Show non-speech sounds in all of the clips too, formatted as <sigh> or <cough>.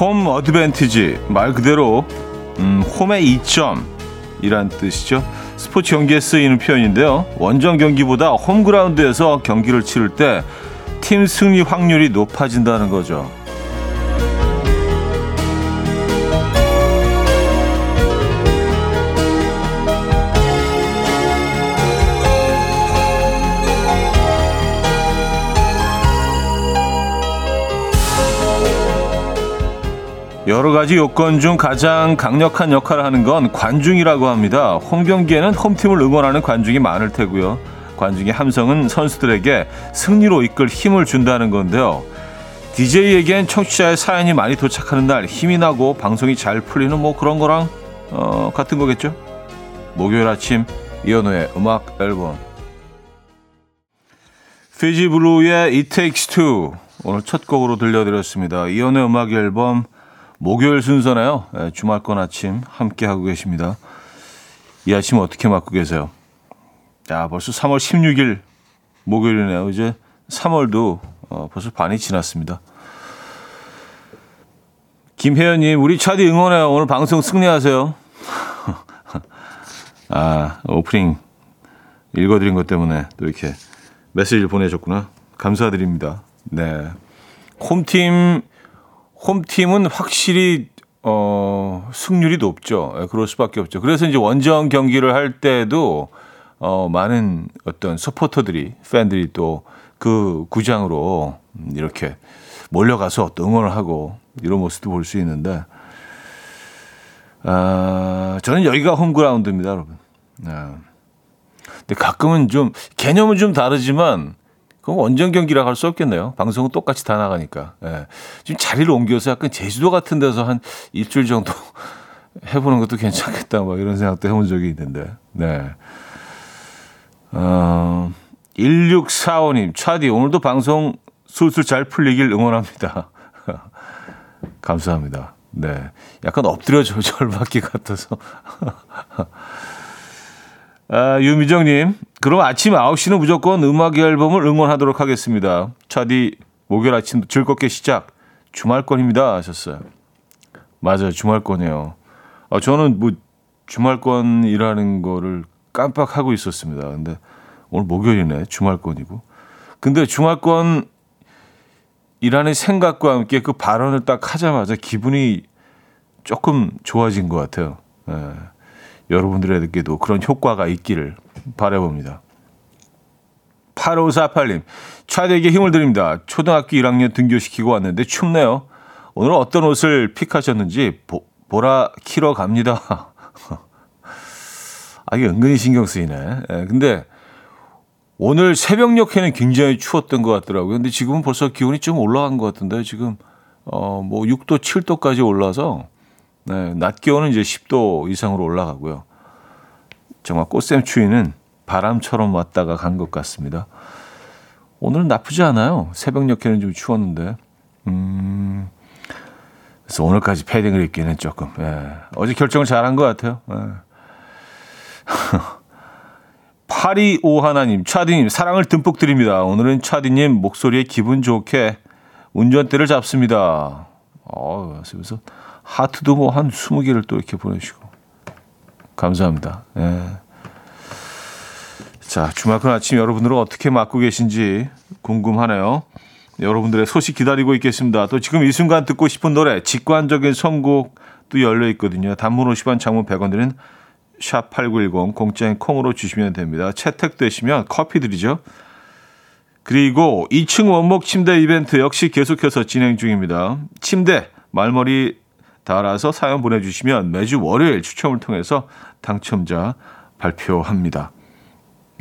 홈 어드밴티지 말 그대로 음, 홈의 이점 이란 뜻이죠. 스포츠 경기에 쓰이는 표현인데요. 원정 경기보다 홈그라운드에서 경기를 치를 때 팀 승리 확률이 높아진다는 거죠. 여러 가지 요건 중 가장 강력한 역할을 하는 건 관중이라고 합니다. 홈 경기에는 홈팀을 응원하는 관중이 많을 테고요. 관중의 함성은 선수들에게 승리로 이끌 힘을 준다는 건데요. DJ에겐 청취자의 사연이 많이 도착하는 날 힘이 나고 방송이 잘 풀리는 뭐 그런 거랑 어, 같은 거겠죠? 목요일 아침 이현우의 음악 앨범 피지 블루의 It Takes Two 오늘 첫 곡으로 들려드렸습니다. 이현우의 음악 앨범 목요일 순서네요. 네, 주말권 아침 함께 하고 계십니다. 이 아침 어떻게 맞고 계세요? 야, 벌써 3월 16일 목요일이네요. 이제 3월도 어, 벌써 반이 지났습니다. 김혜연님, 우리 차디 응원해요. 오늘 방송 승리하세요. <laughs> 아, 오프닝 읽어드린 것 때문에 또 이렇게 메시지를 보내셨구나. 감사드립니다. 네. 홈팀 홈팀은 확실히 어, 승률이 높죠. 예, 그럴 수밖에 없죠. 그래서 이제 원정 경기를 할 때도 어, 많은 어떤 서포터들이 팬들이 또 그 구장으로 이렇게 몰려가서 또 응원을 하고 이런 모습도 볼 수 있는데 아, 저는 여기가 홈그라운드입니다, 여러분. 네. 근데 가끔은 좀 개념은 좀 다르지만 그럼 원정 경기라 할 수 없겠네요. 방송은 똑같이 다 나가니까. 예. 지금 자리를 옮겨서 약간 제주도 같은 데서 한 일주일 정도 <laughs> 해보는 것도 괜찮겠다. 뭐 이런 생각도 해본 적이 있는데. 네. 어, 1645님, 차디, 오늘도 방송 술술 잘 풀리길 응원합니다. <laughs> 감사합니다. 네. 약간 엎드려 <laughs> 절절받기 같아서. 아, 유미정님, 그럼 아침 9시는 무조건 음악 앨범을 응원하도록 하겠습니다. 차디, 목요일 아침 즐겁게 시작. 주말권입니다. 하셨어요. 맞아요. 주말권이에요. 아, 저는 뭐 주말권이라는 거를 깜빡하고 있었습니다. 근데 오늘 목요일이네. 주말권이고. 근데 주말권이라는 생각과 함께 그 발언을 딱 하자마자 기분이 조금 좋아진 것 같아요. 네. 여러분들에게도 그런 효과가 있기를 바라봅니다. 8548님, 차대에게 힘을 드립니다. 초등학교 1학년 등교시키고 왔는데 춥네요. 오늘 어떤 옷을 픽하셨는지 보, 보라 키러 갑니다. <laughs> 아, 이게 은근히 신경 쓰이네. 예, 근데 오늘 새벽녘에는 굉장히 추웠던 것 같더라고요. 근데 지금은 벌써 기온이 좀 올라간 것 같은데 지금 어, 뭐 6도, 7도까지 올라서 네, 낮 기온은 이제 10도 이상으로 올라가고요. 정말 꽃샘 추위는 바람처럼 왔다가 간 것 같습니다. 오늘은 나쁘지 않아요. 새벽녘에는 좀 추웠는데. 음, 그래서 오늘까지 패딩을 입기는 조금, 예. 어제 결정을 잘한 것 같아요. 예. <laughs> 825 하나님, 차디님, 사랑을 듬뿍 드립니다. 오늘은 차디님 목소리에 기분 좋게 운전대를 잡습니다. 어, 그래서 하트도 뭐 한 20개를 또 이렇게 보내주시고. 감사합니다. 예. 자, 주말권 아침 여러분들은 어떻게 맞고 계신지 궁금하네요. 여러분들의 소식 기다리고 있겠습니다. 또 지금 이 순간 듣고 싶은 노래, 직관적인 선곡도 열려 있거든요. 단문 50원, 장문 100원 드는 샵8910 공짜인 콩으로 주시면 됩니다. 채택되시면 커피 드리죠. 그리고 2층 원목 침대 이벤트 역시 계속해서 진행 중입니다. 침대, 말머리 달아서 사연 보내주시면 매주 월요일 추첨을 통해서 당첨자 발표합니다.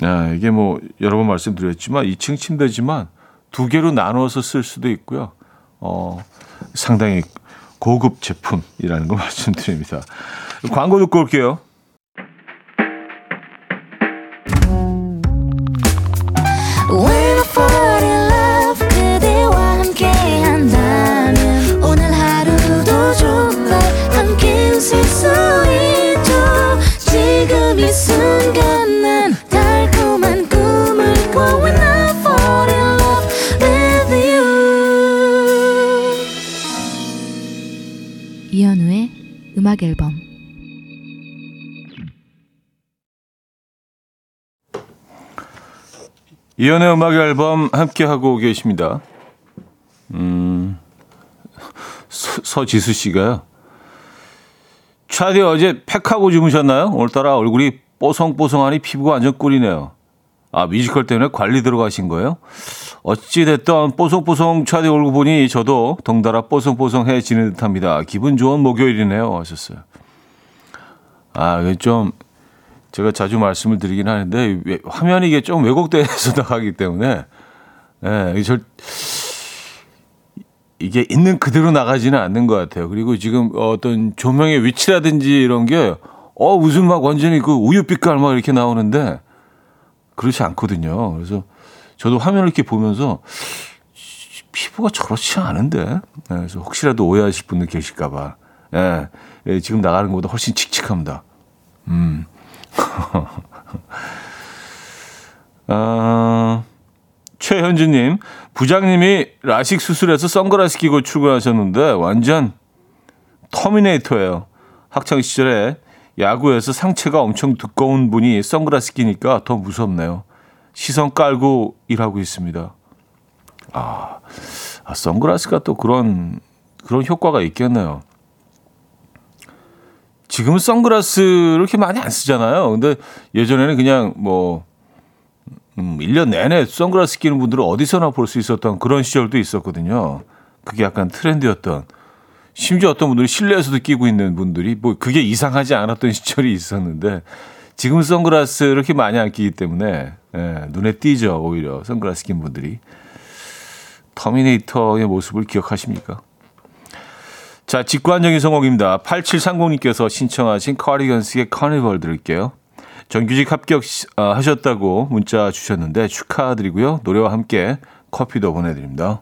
아, 이게 뭐 여러 번 말씀드렸지만 2층 침대지만 두 개로 나누어서 쓸 수도 있고요. 어, 상당히 고급 제품이라는 거 <laughs> 말씀드립니다. 광고 듣고 올게요. 음악 앨범 이연의 음악 앨범 함께 하고 계십니다. 음, 서, 서지수 씨가요. 차디 어제 팩하고 주무셨나요? 오늘따라 얼굴이 뽀송뽀송하니 피부가 완전 꿀이네요. 아, 뮤지컬 때문에 관리 들어가신 거예요? 어찌됐든 뽀송뽀송 차디 얼굴 보니 저도 덩달아 뽀송뽀송해지는 듯 합니다. 기분 좋은 목요일이네요. 하셨어요. 아, 이게 좀, 제가 자주 말씀을 드리긴 하는데, 화면이 이게 좀 왜곡돼서 <laughs> 나가기 때문에, 예, 네, 절, 이게 있는 그대로 나가지는 않는 것 같아요. 그리고 지금 어떤 조명의 위치라든지 이런 게, 어, 무슨 막 완전히 그 우유빛깔 막 이렇게 나오는데, 그렇지 않거든요. 그래서 저도 화면을 이렇게 보면서 피부가 저렇지 않은데. 네, 그래서 혹시라도 오해하실 분들 계실까봐. 예, 예, 지금 나가는 것보다 훨씬 칙칙합니다. 음. <laughs> 아, 최현주님, 부장님이 라식 수술해서 선글라스 끼고 출근하셨는데 완전 터미네이터예요. 학창 시절에 야구에서 상체가 엄청 두꺼운 분이 선글라스 끼니까 더 무섭네요. 시선 깔고 일하고 있습니다. 아, 아 선글라스가 또 그런 그런 효과가 있겠네요. 지금은 선글라스를 이렇게 많이 안 쓰잖아요. 근데 예전에는 그냥 뭐 음, 1년 내내 선글라스 끼는 분들은 어디서나 볼 수 있었던 그런 시절도 있었거든요. 그게 약간 트렌드였던 심지어 어떤 분들이 실내에서도 끼고 있는 분들이 뭐 그게 이상하지 않았던 <laughs> 시절이 있었는데 지금 선글라스 이렇게 많이 안 끼기 때문에 예, 눈에 띄죠 오히려 선글라스 낀 분들이 터미네이터의 모습을 기억하십니까? 자 직관적인 성공입니다. 8730님께서 신청하신 카디건스의 카니벌 들을게요. 정규직 합격하셨다고 문자 주셨는데 축하드리고요. 노래와 함께 커피도 보내드립니다.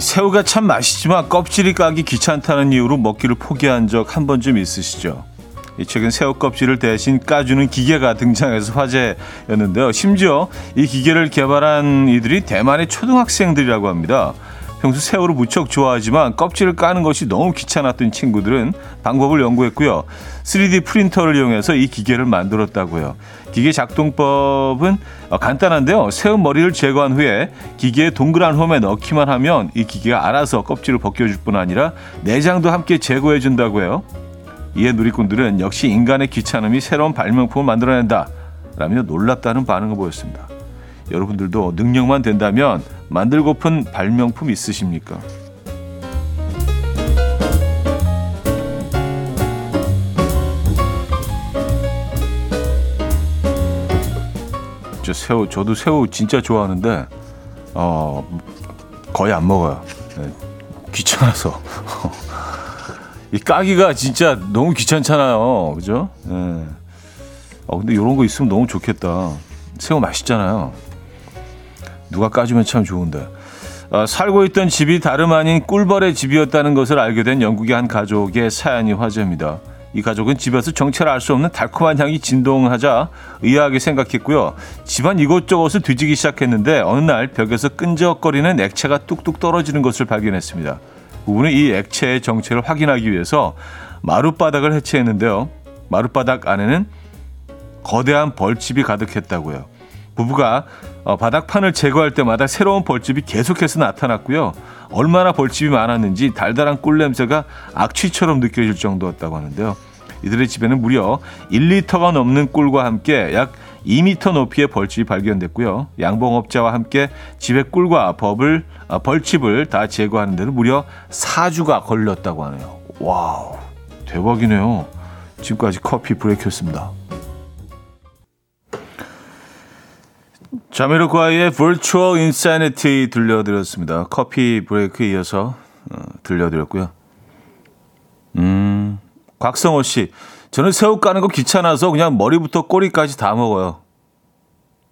새우가 참 맛있지만 껍질이 까기 귀찮다는 이유로 먹기를 포기한 적 한 번쯤 있으시죠? 최근 새우 껍질을 대신 까주는 기계가 등장해서 화제였는데요. 심지어 이 기계를 개발한 이들이 대만의 초등학생들이라고 합니다. 평소 새우를 무척 좋아하지만 껍질을 까는 것이 너무 귀찮았던 친구들은 방법을 연구했고요. 3D 프린터를 이용해서 이 기계를 만들었다고요. 기계 작동법은 간단한데요. 새우 머리를 제거한 후에 기계에 동그란 홈에 넣기만 하면 이 기계가 알아서 껍질을 벗겨줄 뿐 아니라 내장도 함께 제거해 준다고 해요. 이에 누리꾼들은 역시 인간의 귀찮음이 새로운 발명품을 만들어낸다. 라며 놀랍다는 반응을 보였습니다. 여러분들도 능력만 된다면 만들고픈 발명품 있으십니까? 저 새우 저도 새우 진짜 좋아하는데 어 거의 안 먹어요. 네, 귀찮아서 <laughs> 이 까기가 진짜 너무 귀찮잖아요, 그죠? 네. 어 근데 이런 거 있으면 너무 좋겠다. 새우 맛있잖아요. 누가 까주면 참 좋은데. 어, 살고 있던 집이 다름 아닌 꿀벌의 집이었다는 것을 알게 된 영국의 한 가족의 사연이 화제입니다. 이 가족은 집에서 정체를 알 수 없는 달콤한 향이 진동하자 의아하게 생각했고요. 집안 이곳저곳을 뒤지기 시작했는데 어느 날 벽에서 끈적거리는 액체가 뚝뚝 떨어지는 것을 발견했습니다. 부부는 이 액체의 정체를 확인하기 위해서 마룻바닥을 해체했는데요. 마룻바닥 안에는 거대한 벌집이 가득했다고요. 부부가 어, 바닥판을 제거할 때마다 새로운 벌집이 계속해서 나타났고요. 얼마나 벌집이 많았는지 달달한 꿀 냄새가 악취처럼 느껴질 정도였다고 하는데요. 이들의 집에는 무려 1리터가 넘는 꿀과 함께 약 2미터 높이의 벌집이 발견됐고요. 양봉업자와 함께 집의 꿀과 법을, 아, 벌집을 다 제거하는 데는 무려 4주가 걸렸다고 하네요. wow, 대박이네요. 지금까지 커피 브레이크였습니다. 자미로과의 Virtual Insanity 들려드렸습니다. 커피 브레이크 이어서 어, 들려드렸고요. 음, 곽성호 씨, 저는 새우 까는 거 귀찮아서 그냥 머리부터 꼬리까지 다 먹어요.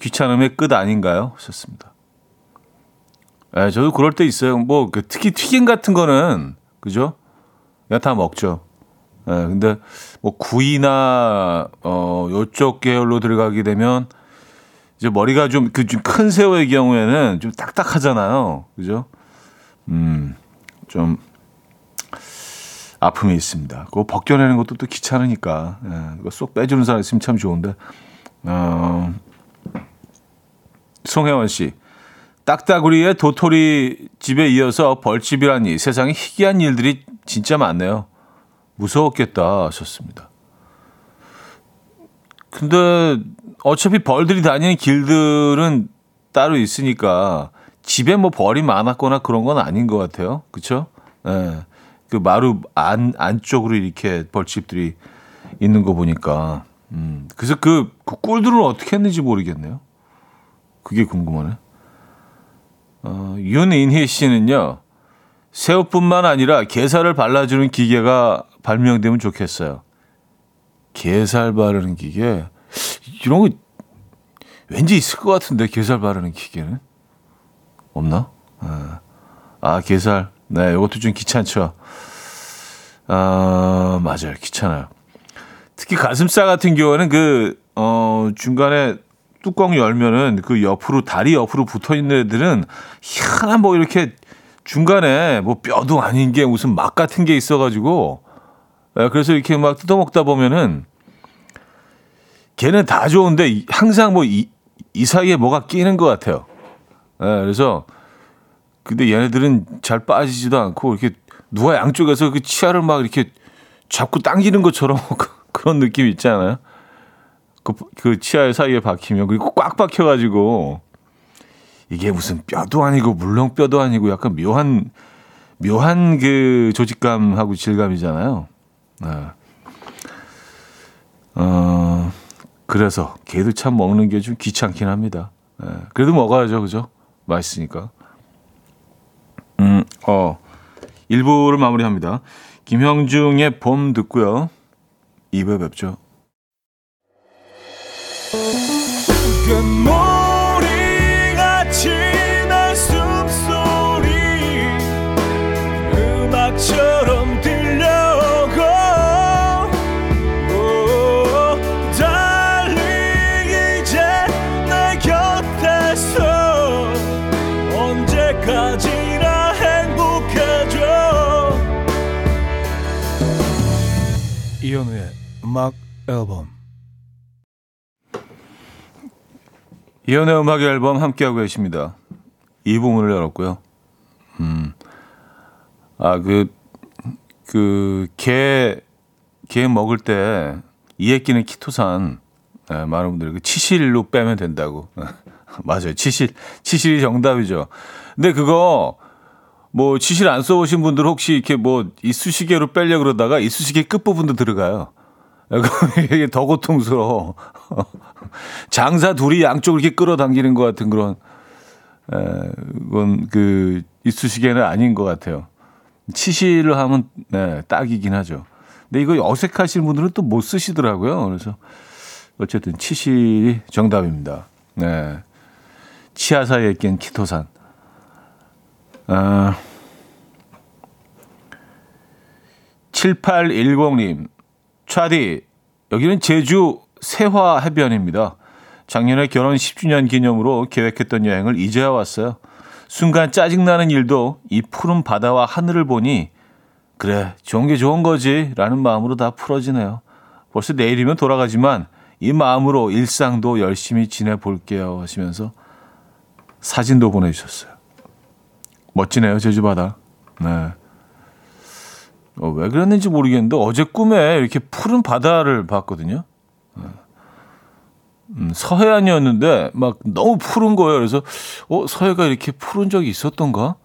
귀찮음의 끝 아닌가요? 하셨습니다. 예, 저도 그럴 때 있어요. 뭐, 그 특히 튀김 같은 거는, 그죠? 그냥 다 먹죠. 예, 근데 뭐 구이나, 어, 요쪽 계열로 들어가게 되면, 이제 머리가 좀, 그 좀 큰 새우의 경우에는 좀 딱딱하잖아요. 그죠? 음, 좀, 아픔이 있습니다. 그거 벗겨내는 것도 또 귀찮으니까. 예, 그거 쏙 빼주는 사람 있으면 참 좋은데. 어, 송혜원 씨. 딱따구리의 도토리 집에 이어서 벌집이라니 세상에 희귀한 일들이 진짜 많네요. 무서웠겠다 하셨습니다. 근데 어차피 벌들이 다니는 길들은 따로 있으니까 집에 뭐 벌이 많았거나 그런 건 아닌 것 같아요. 그렇죠? 예. 그 마루 안 안쪽으로 이렇게 벌집들이 있는 거 보니까 음. 그래서 그, 그 꿀들은 어떻게 했는지 모르겠네요. 그게 궁금하네. 어, 윤인희 씨는요. 새우뿐만 아니라 게살을 발라주는 기계가 발명되면 좋겠어요. 게살 바르는 기계 이런 거 왠지 있을 것 같은데 게살 바르는 기계는 없나? 아, 아 게살 네 이것도 좀 귀찮죠. 아 맞아요 귀찮아요. 특히 가슴살 같은 경우에는 그 어, 중간에 뚜껑 열면은 그 옆으로 다리 옆으로 붙어 있는 애들은 희한한 뭐 이렇게 중간에 뭐 뼈도 아닌 게 무슨 막 같은 게 있어가지고 예, 그래서 이렇게 막 뜯어먹다 보면은 걔는 다 좋은데 항상 뭐이 이 사이에 뭐가 끼는 것 같아요. 예, 그래서 근데 얘네들은 잘 빠지지도 않고 이렇게 누가 양쪽에서 그 치아를 막 이렇게 잡고 당기는 것처럼 <laughs> 그런 느낌 있잖아요. 그, 그 치아 사이에 박히면 그리고 꽉 박혀가지고 이게 무슨 뼈도 아니고 물렁뼈도 아니고 약간 묘한 묘한 그 조직감하고 질감이잖아요. 네. 어, 그래서 개도 참 먹는 게 좀 귀찮긴 합니다. 네. 그래도 먹어야죠, 그죠? 맛있으니까. 음, 어, 1부를 마무리합니다. 김형중의 봄 듣고요. 2부에 뵙죠. 음악 앨범 이연의 음악 앨범 함께하고 계십니다. 이 부분을 열었고요. 음. 아, 그, 그, 개, 개 먹을 때, 이에 끼는 키토산, 네, 많은 분들이 그 치실로 빼면 된다고. <laughs> 맞아요. 치실. 치실이 정답이죠. 근데 그거, 뭐, 치실 안 써보신 분들 혹시 이렇게 뭐, 이쑤시개로 빼려 그러다가 이쑤시개 끝부분도 들어가요. 이게 더 고통스러워. <laughs> 장사 둘이 양쪽을 이렇게 끌어당기는 것 같은 그런, 에, 그건 그, 이쑤시개는 아닌 것 같아요. 치실을 하면, 네, 딱이긴 하죠. 근데 이거 어색하신 분들은 또 못 쓰시더라고요. 그래서 어쨌든 치실이 정답입니다. 네. 치아 사이에 낀 키토산. 아, 7810님. 차디, 여기는 제주 세화 해변입니다. 작년에 결혼 10주년 기념으로 계획했던 여행을 이제야 왔어요. 순간 짜증나는 일도 이 푸른 바다와 하늘을 보니 그래 좋은 게 좋은 거지 라는 마음으로 다 풀어지네요. 벌써 내일이면 돌아가지만 이 마음으로 일상도 열심히 지내볼게요 하시면서 사진도 보내주셨어요. 멋지네요 제주 바다. 네. 어, 왜 그랬는지 모르겠는데 어제 꿈에 이렇게 푸른 바다를 봤거든요. 네. 음, 서해안이었는데 막 너무 푸른 거예요. 그래서 어 서해가 이렇게 푸른 적이 있었던가?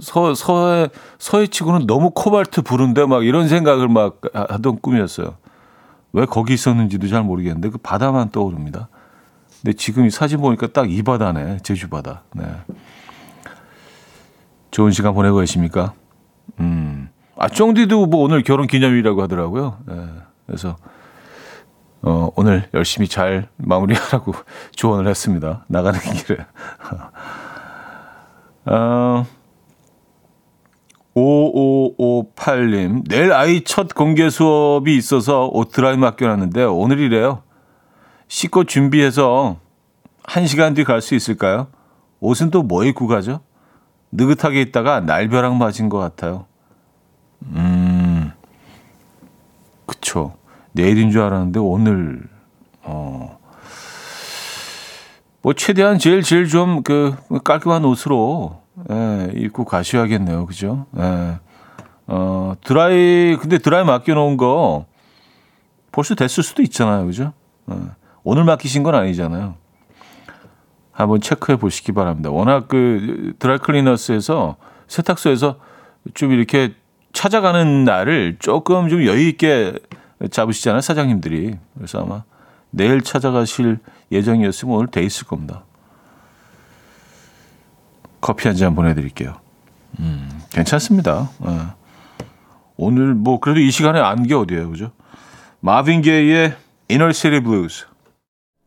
서 서해 서해치고는 너무 코발트 부른데 막 이런 생각을 막 하던 꿈이었어요. 왜 거기 있었는지도 잘 모르겠는데 그 바다만 떠오릅니다. 근데 지금 이 사진 보니까 딱 이 바다네 제주 바다. 네. 좋은 시간 보내고 계십니까? 음. 아, 쫑디도 뭐 오늘 결혼 기념일이라고 하더라고요. 예, 그래서 어, 오늘 열심히 잘 마무리하라고 <laughs> 조언을 했습니다. 나가는 길에. <laughs> 어, 5558님, 내일 아이 첫 공개 수업이 있어서 옷 드라이 맡겨놨는데 오늘이래요. 씻고 준비해서 1시간 뒤 갈 수 있을까요? 옷은 또 뭐 입고 가죠? 느긋하게 있다가 날벼락 맞은 것 같아요. 음, 그쵸. 내일인 줄 알았는데 오늘, 어, 뭐 최대한 제일 제일 좀 그 깔끔한 옷으로 예, 입고 가셔야겠네요. 그죠? 예. 어, 드라이, 근데 드라이 맡겨놓은 거 벌써 됐을 수도 있잖아요. 그죠? 예. 오늘 맡기신 건 아니잖아요. 한번 체크해 보시기 바랍니다. 워낙 그 드라이 클리너스에서 세탁소에서 좀 이렇게 찾아가는 날을 조금 좀 여유 있게 잡으시잖아요. 사장님들이. 그래서 아마 내일 찾아가실 예정이었으면 오늘 돼 있을 겁니다. 커피 한 잔 보내드릴게요. 음, 괜찮습니다. 네. 오늘 뭐 그래도 이 시간에 안게 어디예요, 그죠? 마빈 게이의 Inner City Blues.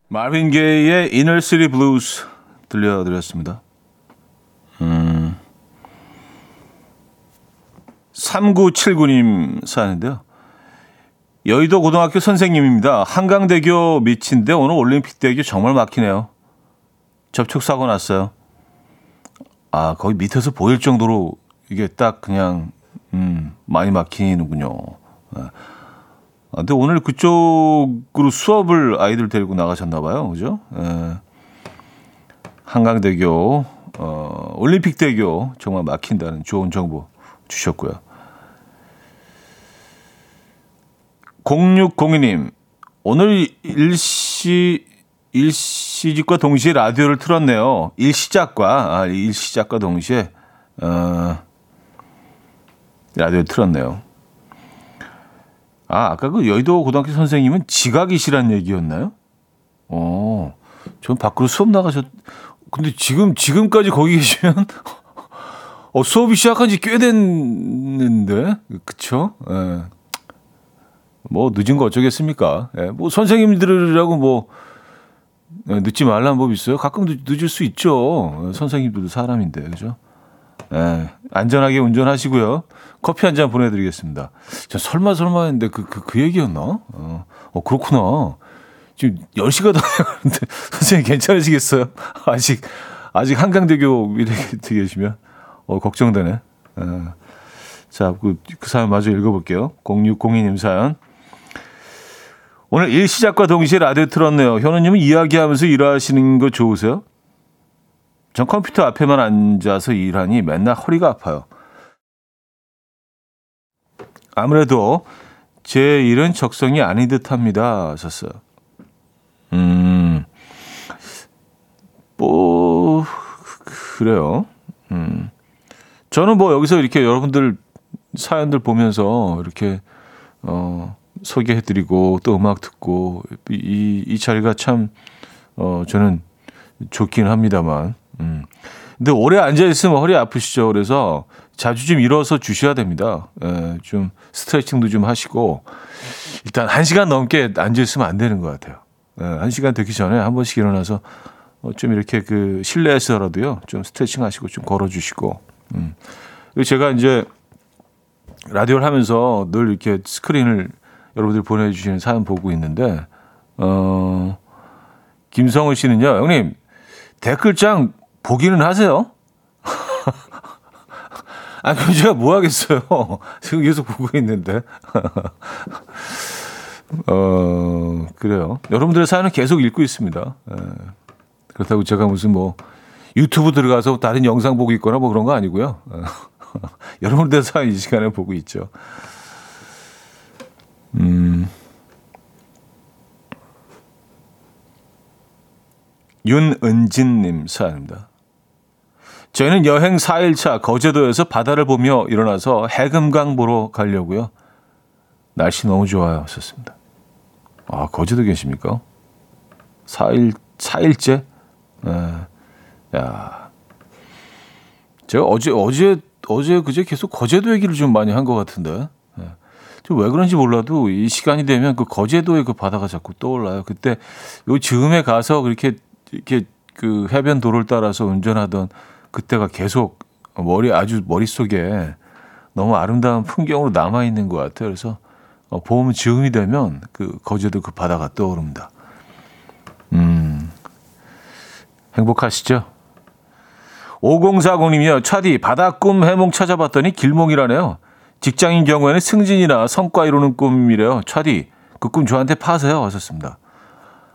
마빈 게이의 Inner City Blues 들려드렸습니다. 음. 3979님 사연인데요. 여의도 고등학교 선생님입니다. 한강대교 밑인데 오늘 올림픽대교 정말 막히네요. 접촉사고 났어요. 아, 거기 밑에서 보일 정도로 이게 딱 그냥, 음, 많이 막히는군요. 아, 근데 오늘 그쪽으로 수업을 아이들 데리고 나가셨나봐요. 그죠? 예. 한강대교, 어, 올림픽대교 정말 막힌다는 좋은 정보 주셨고요. 0602님, 오늘 일시, 일시집과 동시에 라디오를 틀었네요. 일시작과, 아, 일시작과 동시에, 어, 라디오를 틀었네요. 아, 아까 그 여의도 고등학교 선생님은 지각이시란 얘기였나요? 어, 전 밖으로 수업 나가셨, 근데 지금, 지금까지 거기 계시면, 어, 수업이 시작한 지 꽤 됐는데, 그쵸? 예. 뭐 늦은 거 어쩌겠습니까? 예, 뭐 선생님들이라고 뭐 예, 늦지 말라는 법 있어요? 가끔 늦, 늦을 수 있죠. 선생님들도 사람인데 그죠? 예, 안전하게 운전하시고요. 커피 한 잔 보내드리겠습니다. 저 설마 설마 했는데 그, 그, 그 얘기였나? 어, 어 그렇구나. 지금 10시가 다 되는데 선생님 괜찮으시겠어요? 아직, 아직 한강대교 이렇게 계시면, 어, 걱정되네. 예. 자, 그, 그 사연 마저 읽어볼게요. 0602님 사연. 오늘 일 시작과 동시에 라디오 틀었네요. 현우님은 이야기하면서 일하시는 거 좋으세요? 전 컴퓨터 앞에만 앉아서 일하니 맨날 허리가 아파요. 아무래도 제 일은 적성이 아닌 듯 합니다. 하셨어요. 음, 뭐, 그래요. 음. 저는 뭐 여기서 이렇게 여러분들 사연들 보면서 이렇게, 어, 소개해드리고 또 음악 듣고 이, 이 자리가 참 어, 저는 좋긴 합니다만. 음. 근데 오래 앉아 있으면 허리 아프시죠. 그래서 자주 좀 일어서 주셔야 됩니다. 에, 좀 스트레칭도 좀 하시고 일단 한 시간 넘게 앉아 있으면 안 되는 것 같아요. 에, 한 시간 되기 전에 한 번씩 일어나서 어, 좀 이렇게 그 실내에서라도요 좀 스트레칭 하시고 좀 걸어주시고. 음. 제가 이제 라디오를 하면서 늘 이렇게 스크린을 여러분들 보내주시는 사연 보고 있는데, 어, 김성우 씨는요, 형님, 댓글장 보기는 하세요? <laughs> 아, 그럼 제가 뭐 하겠어요? <laughs> 지금 계속 보고 있는데. <laughs> 어, 그래요. 여러분들의 사연은 계속 읽고 있습니다. 예. 그렇다고 제가 무슨 뭐 유튜브 들어가서 다른 영상 보고 있거나 뭐 그런 거 아니고요. <laughs> 여러분들의 사연 이 시간에 보고 있죠. 음. 윤은진님 사연입니다. 저희는 여행 4일차 거제도에서 바다를 보며 일어나서 해금강 보러 가려고요. 날씨 너무 좋아요. 썼습니다. 아, 거제도 계십니까? 4일, 4일째? 네. 야. 제가 어제, 어제 어제 그제 계속 거제도 얘기를 좀 많이 한 것 같은데. 네. 좀왜 그런지 몰라도 이 시간이 되면 그 거제도의 그 바다가 자꾸 떠올라요. 그때 요 즈음에 가서 그렇게 이렇게 그 해변 도로를 따라서 운전하던 그때가 계속 머리 아주 머릿속에 너무 아름다운 풍경으로 남아 있는 것 같아요. 그래서 어, 봄 즈음이 되면 그 거제도 그 바다가 떠오릅니다. 음. 행복하시죠? 5040님이요. 차디 바다 꿈 해몽 찾아봤더니 길몽이라네요. 직장인 경우에는 승진이나 성과 이루는 꿈이래요. 차디 그 꿈 저한테 파세요. 하셨습니다.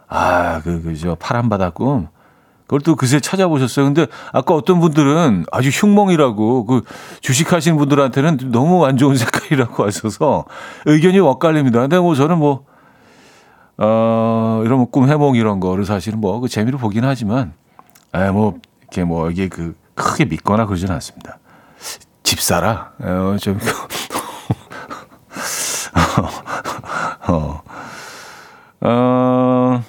아, 그, 그, 저, 파란 바다 꿈. 그걸 또 그새 찾아보셨어요. 근데 아까 어떤 분들은 아주 흉몽이라고 그 주식하시는 분들한테는 너무 안 좋은 <laughs> 색깔이라고 하셔서 의견이 엇갈립니다. 근데 뭐 저는 뭐, 어, 이런 뭐꿈 해몽 이런 거를 사실은 뭐 그 재미로 보긴 하지만, 에, 뭐, 이렇게 뭐 이게 그 크게 믿거나 그러지는 않습니다. 집사라. 어, 좀, <laughs> 어, 어,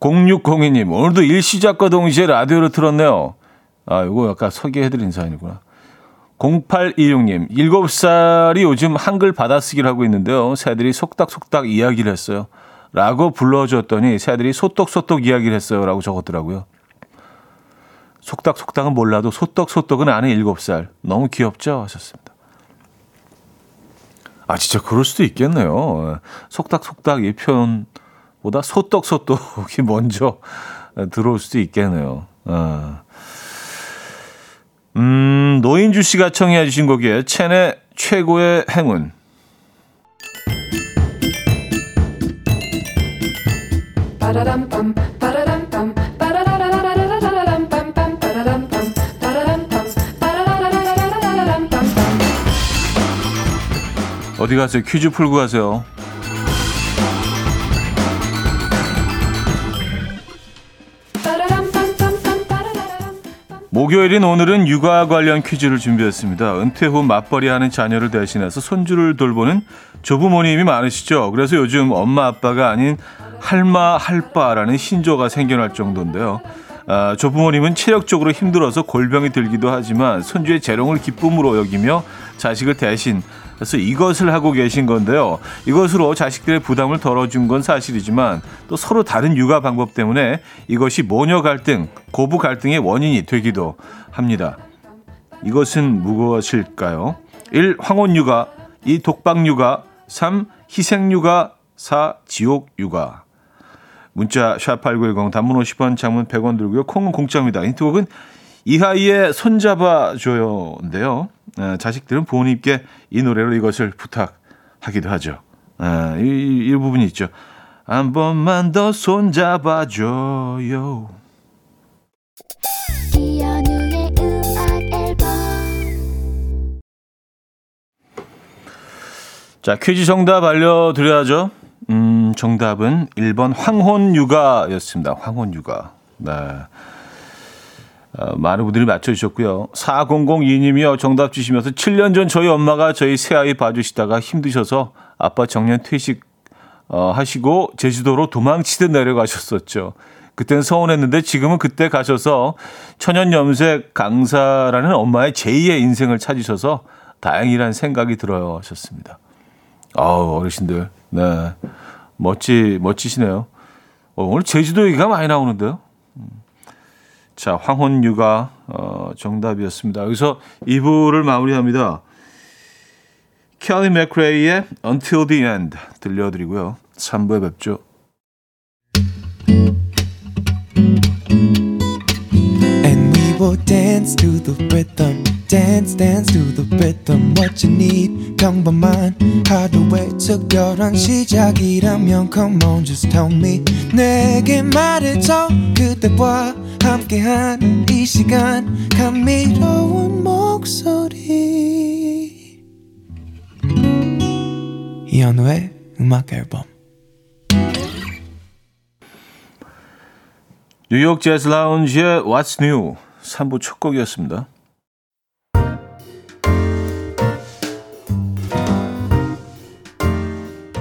0602님, 오늘도 일 시작과 동시에 라디오를 틀었네요. 아, 이거 약간 소개해드린 사연이구나. 0816님, 7살이 요즘 한글 받아쓰기를 하고 있는데요. 새들이 속닥속닥 이야기를 했어요. 라고 불러줬더니 새들이 소떡소떡 이야기를 했어요. 라고 적었더라고요. 속닥속닥은 몰라도 소떡소떡은 아는 7살. 너무 귀엽죠? 하셨습니다. 아, 진짜 그럴 수도 있겠네요. 속닥속닥 이 표현 보다 소떡소떡이 <laughs> 먼저 들어올 수도 있겠네요. 아. 음, 노인주 씨가 청해 주신 곡이에요. 첸의 최고의 행운. 어디 가세요? 퀴즈 풀고 가세요. 목요일인 오늘은 육아 관련 퀴즈를 준비했습니다. 은퇴 후 맞벌이 하는 자녀를 대신해서 손주를 돌보는 조부모님이 많으시죠. 그래서 요즘 엄마 아빠가 아닌 할마 할빠라는 신조가 생겨날 정도인데요. 아, 조부모님은 체력적으로 힘들어서 골병이 들기도 하지만 손주의 재롱을 기쁨으로 여기며 자식을 대신 그래서 이것을 하고 계신 건데요. 이것으로 자식들의 부담을 덜어준 건 사실이지만 또 서로 다른 육아 방법 때문에 이것이 모녀 갈등, 고부 갈등의 원인이 되기도 합니다. 이것은 무엇일까요? 1. 황혼 육아 2. 독박 육아 3. 희생 육아 4. 지옥 육아 문자 샵8910 단문 50원 장문 100원 들고요. 콩은 공짜입니다. 힌트곡은 이하이의 손잡아줘요인데요. 에, 자식들은 부모님께 이 노래로 이것을 부탁하기도 하죠. 에, 이, 이 부분이 있죠. 한 번만 더 손잡아줘요. 자, 퀴즈 정답 알려드려야죠. 음, 정답은 1번 황혼육아였습니다. 황혼육아. 네. 어, 많은 분들이 맞춰주셨고요. 4002님이요. 정답 주시면서 7년 전 저희 엄마가 저희 새아이 봐주시다가 힘드셔서 아빠 정년 퇴직 어, 하시고 제주도로 도망치듯 내려가셨었죠. 그땐 서운했는데 지금은 그때 가셔서 천연염색 강사라는 엄마의 제2의 인생을 찾으셔서 다행이란 생각이 들어요 하셨습니다. 아우 어르신들 네 멋지 멋지시네요. 어, 오늘 제주도 얘기가 많이 나오는데요. 자, 황혼유가 어, 정답이었습니다. 여기서 2부를 마무리합니다. 켈리 맥크레이의 Until the End 들려드리고요. 3부에 뵙죠. will dance to the rhythm. Dance, dance to the rhythm. What you need, 평범한 하루의 특별한 시작이라면 Come on, just tell me. 내게 말해줘. 그대와 함께한 이 시간. 감미로운 목소리. 이현우의 음악 앨범. 뉴욕 재즈 라운지의 What's New 3부 첫 곡이었습니다.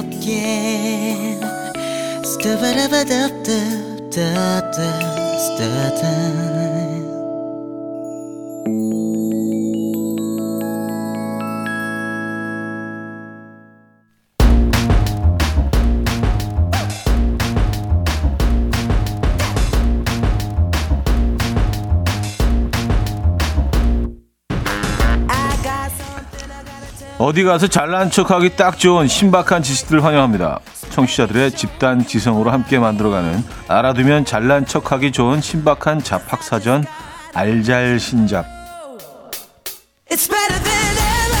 즐겁게. 스타바라바답답답답답 어디 가서 잘난 척하기 딱 좋은 신박한 지식들 환영합니다. 청취자들의 집단 지성으로 함께 만들어가는 알아두면 잘난 척하기 좋은 신박한 잡학사전 알잘신잡. It's better than ever.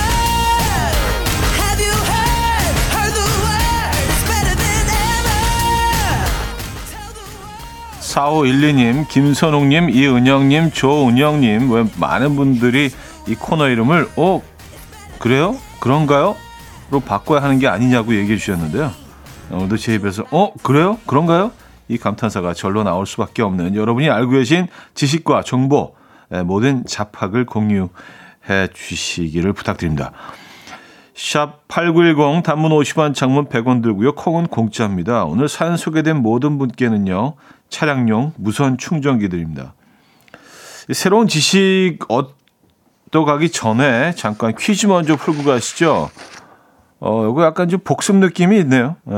Have you heard? Heard the word? It's better than ever. 4512님, 김선웅님, 이은영님, 조은영님, 왜 많은 분들이 이 코너 이름을, 어, 그래요? 그런가요? 로 바꿔야 하는 게 아니냐고 얘기해 주셨는데요. 오늘도 제 입에서, 어, 그래요? 그런가요? 이 감탄사가 절로 나올 수밖에 없는 여러분이 알고 계신 지식과 정보, 예, 모든 잡학을 공유해 주시기를 부탁드립니다. 샵 8910 단문 50원 장문 100원 들고요. 콩은 공짜입니다. 오늘 사연 소개된 모든 분께는요. 차량용 무선 충전기 드립니다. 새로운 지식 얻 어가기 전에 잠깐 퀴즈 먼저 풀고 가시죠. 어, 이거 약간 좀 복습 느낌이 있네요. 예.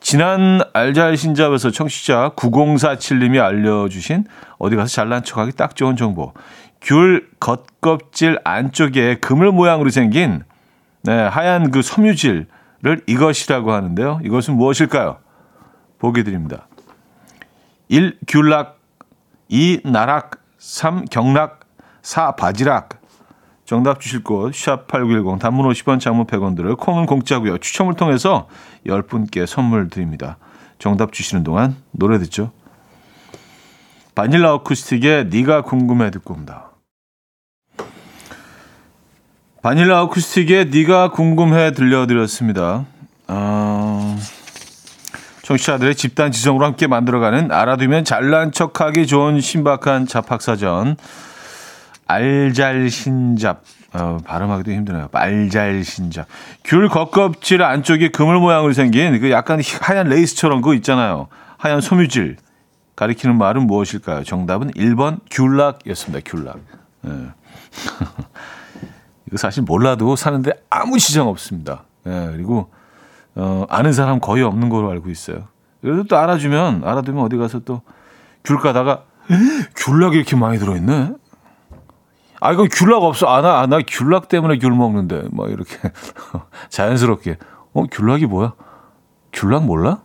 지난 알잘 신잡에서 청취자 9047님이 알려주신 어디 가서 잘난 척하기 딱 좋은 정보. 귤 겉껍질 안쪽에 그물 모양으로 생긴 네, 하얀 그 섬유질을 이것이라고 하는데요. 이것은 무엇일까요? 보기 드립니다. 1. 귤락 2. 나락 3. 경락 4. 바지락 정답 주실 곳 샵8910 단문 50원 장문 100원 들을 콩은 공짜고요. 추첨을 통해서 10분께 선물 드립니다. 정답 주시는 동안 노래 듣죠. 바닐라 어쿠스틱의 네가 궁금해 듣고 옵니다. 바닐라 어쿠스틱의 네가 궁금해 들려드렸습니다. 어... 청취자들의 집단 지성으로 함께 만들어가는 알아두면 잘난 척하기 좋은 신박한 잡학사전 알잘신잡 어, 발음하기도 힘드네요. 알잘신잡 귤 겉껍질 안쪽에 그물 모양으로 생긴 그 약간 하얀 레이스처럼 그거 있잖아요. 하얀 섬유질 가리키는 말은 무엇일까요? 정답은 1번 귤락이었습니다. 귤락. 예. <laughs> 이거 사실 몰라도 사는데 아무 지장 없습니다. 예, 그리고 어, 아는 사람 거의 없는 걸로 알고 있어요. 그래도 또 알아주면 알아두면 어디 가서 또 귤 가다가 귤락이 이렇게 많이 들어있네. 아 이건 귤락 없어. 아나 아, 나 귤락 때문에 귤 먹는데 막 이렇게 <laughs> 자연스럽게 어 귤락이 뭐야? 귤락 몰라?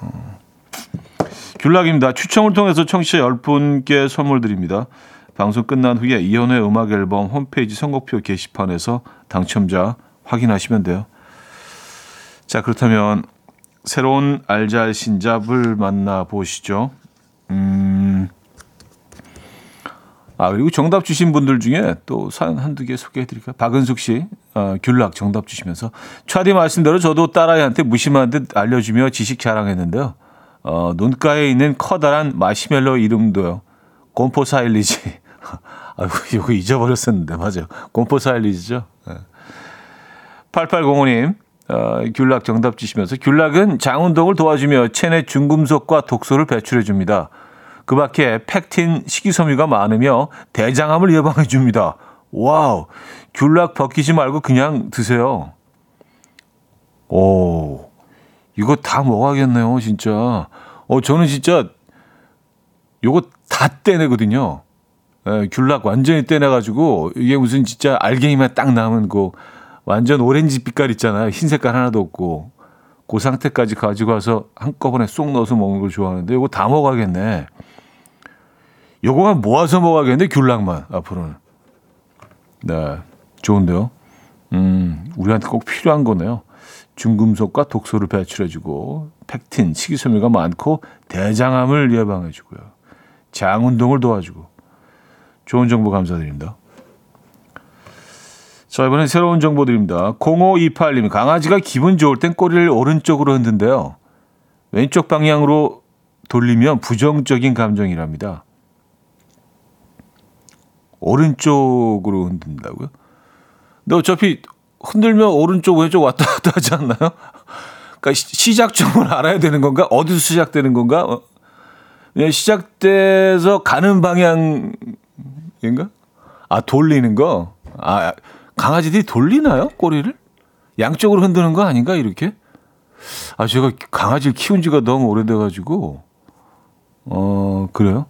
어. 귤락입니다. 추첨을 통해서 청취자 10분께 선물 드립니다. 방송 끝난 후에 이현우의 음악 앨범 홈페이지 선곡표 게시판에서 당첨자 확인하시면 돼요. 자, 그렇다면 새로운 알잘 신잡을 만나 보시죠. 음. 아, 그리고 정답 주신 분들 중에 또 사연 한두 개 소개해 드릴까요? 박은숙 씨, 어, 귤락 정답 주시면서. 차디 말씀대로 저도 딸아이한테 무심한 듯 알려주며 지식 자랑했는데요. 어, 눈가에 있는 커다란 마시멜로 이름도요. 곰포 사일리지. <laughs> 아이고, 이거 잊어버렸었는데, 맞아요. 곰포 사일리지죠. 네. 8805님, 어, 귤락 정답 주시면서 귤락은 장운동을 도와주며 체내 중금속과 독소를 배출해 줍니다. 그 밖에 펙틴, 식이섬유가 많으며 대장암을 예방해 줍니다. wow, 귤락 벗기지 말고 그냥 드세요. 오, 이거 다 먹어야겠네요, 진짜. 어, 저는 진짜 요거 다 떼내거든요. 예, 귤락 완전히 떼내가지고 이게 무슨 진짜 알갱이만 딱 남은 그 완전 오렌지 빛깔 있잖아요. 흰 색깔 하나도 없고 그 상태까지 가지고 와서 한꺼번에 쏙 넣어서 먹는 걸 좋아하는데 이거 다 먹어야겠네. 요거만 모아서 먹어야겠네 귤락만 앞으로는. 네, 좋은데요. 음, 우리한테 꼭 필요한 거네요. 중금속과 독소를 배출해주고 팩틴, 식이섬유가 많고 대장암을 예방해주고요. 장 운동을 도와주고 좋은 정보 감사드립니다. 자, 이번엔 새로운 정보 드립니다. 0528님, 강아지가 기분 좋을 땐 꼬리를 오른쪽으로 흔든대요. 왼쪽 방향으로 돌리면 부정적인 감정이랍니다. 오른쪽으로 흔든다고요? 근데 어차피 흔들면 오른쪽, 왼쪽 왔다 갔다 하지 않나요? 그러니까 시작점을 알아야 되는 건가? 어디서 시작되는 건가? 어, 그냥 시작돼서 가는 방향인가? 아, 돌리는 거? 아, 강아지들이 돌리나요? 꼬리를? 양쪽으로 흔드는 거 아닌가? 이렇게? 아, 제가 강아지를 키운 지가 너무 오래돼가지고, 어, 그래요?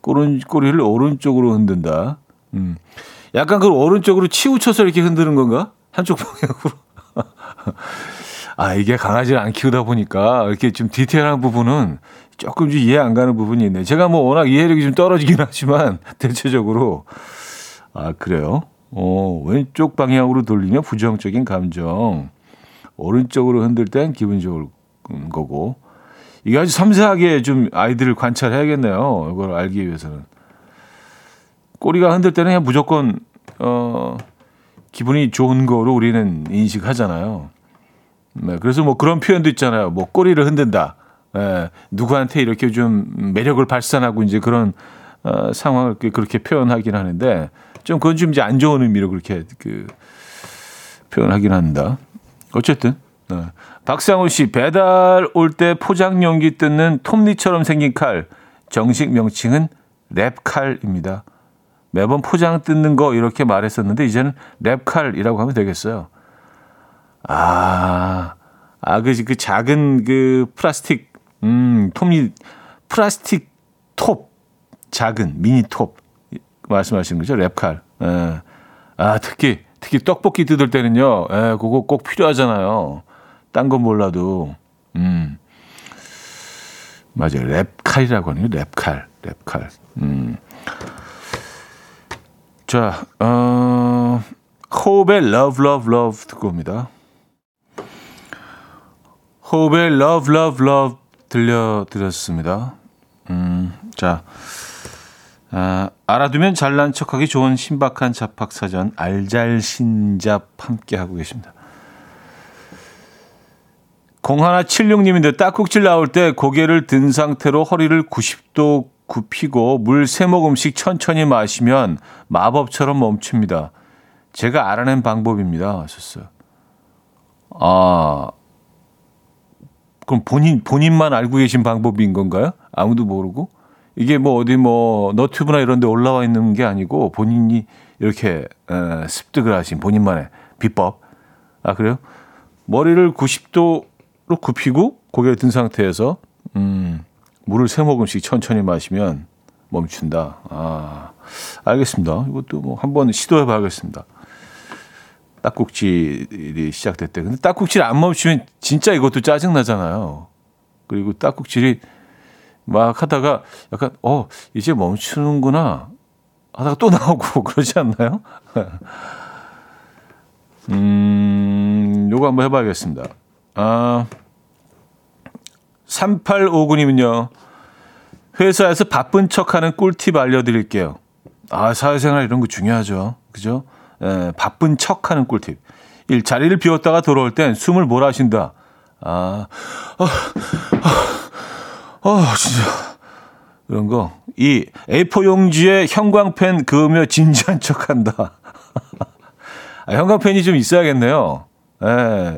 꼬리, 꼬리를 오른쪽으로 흔든다. 음. 약간 그 오른쪽으로 치우쳐서 이렇게 흔드는 건가? 한쪽 방향으로. <laughs> 아, 이게 강아지를 안 키우다 보니까 이렇게 좀 디테일한 부분은 조금 좀 이해 안 가는 부분이 있네. 제가 뭐 워낙 이해력이 좀 떨어지긴 하지만 <laughs> 대체적으로 아, 그래요? 어, 왼쪽 방향으로 돌리면 부정적인 감정. 오른쪽으로 흔들 땐 기분 좋을 거고. 이게 아주 섬세하게 좀 아이들을 관찰해야겠네요. 이걸 알기 위해서는. 꼬리가 흔들 때는 그냥 무조건, 어, 기분이 좋은 거로 우리는 인식하잖아요. 네, 그래서 뭐 그런 표현도 있잖아요. 뭐 꼬리를 흔든다. 예, 누구한테 이렇게 좀 매력을 발산하고 이제 그런 어, 상황을 그렇게 표현하긴 하는데 좀 그건 좀 이제 안 좋은 의미로 그렇게 그 표현하긴 한다. 어쨌든 네. 박상우 씨 배달 올 때 포장 용기 뜯는 톱니처럼 생긴 칼 정식 명칭은 랩칼입니다. 매번 포장 뜯는 거 이렇게 말했었는데 이제는 랩칼이라고 하면 되겠어요. 아, 아, 그, 그 작은 그 플라스틱, 음, 톱니, 플라스틱 톱, 작은 미니 톱 말씀하시는 거죠? 랩칼. 예. 아, 특히, 특히 떡볶이 뜯을 때는요, 예, 그거 꼭 필요하잖아요. 딴 건 몰라도, 음. 맞아요. 랩칼이라고 하네요. 랩칼, 랩칼. 음. 자, 어, 호흡의 Love, Love, Love 듣고 옵니다. 호흡의 Love, Love, Love 들려드렸습니다. 음, 자, 아, 알아두면 잘난 척하기 좋은 신박한 잡학사전 알잘신잡 함께 하고 계십니다. 0176님인데 딱국질 나올 때 고개를 든 상태로 허리를 90도 굽히고 물 세 모금씩 천천히 마시면 마법처럼 멈춥니다. 제가 알아낸 방법입니다. 하셨어요. 아, 그럼 본인, 본인만 알고 계신 방법인 건가요? 아무도 모르고? 이게 뭐 어디 뭐 너튜브나 이런 데 올라와 있는 게 아니고 본인이 이렇게 에, 습득을 하신 본인만의 비법. 아, 그래요? 머리를 90도로 굽히고 고개를 든 상태에서 음, 물을 세 모금씩 천천히 마시면 멈춘다. 아, 알겠습니다. 이것도 뭐 한번 시도해 봐야겠습니다. 딱국질이 시작됐대. 근데 딱국질 안 멈추면 진짜 이것도 짜증 나잖아요. 그리고 딱국질이 막 하다가 약간 어 이제 멈추는구나 하다가 또 나오고 <laughs> 그러지 않나요? <laughs> 음, 요거 한번 해봐야겠습니다. 아, 3859님은요. 회사에서 바쁜 척하는 꿀팁 알려드릴게요. 아, 사회생활 이런 거 중요하죠. 그죠? 에, 바쁜 척 하는 꿀팁. 1. 자리를 비웠다가 돌아올 땐 숨을 몰아쉰다. 아, 아, 아, 아, 진짜. 이런 거. 2. A4 용지에 형광펜 그으며 진지한 척 한다. <laughs> 아, 형광펜이 좀 있어야겠네요. 예,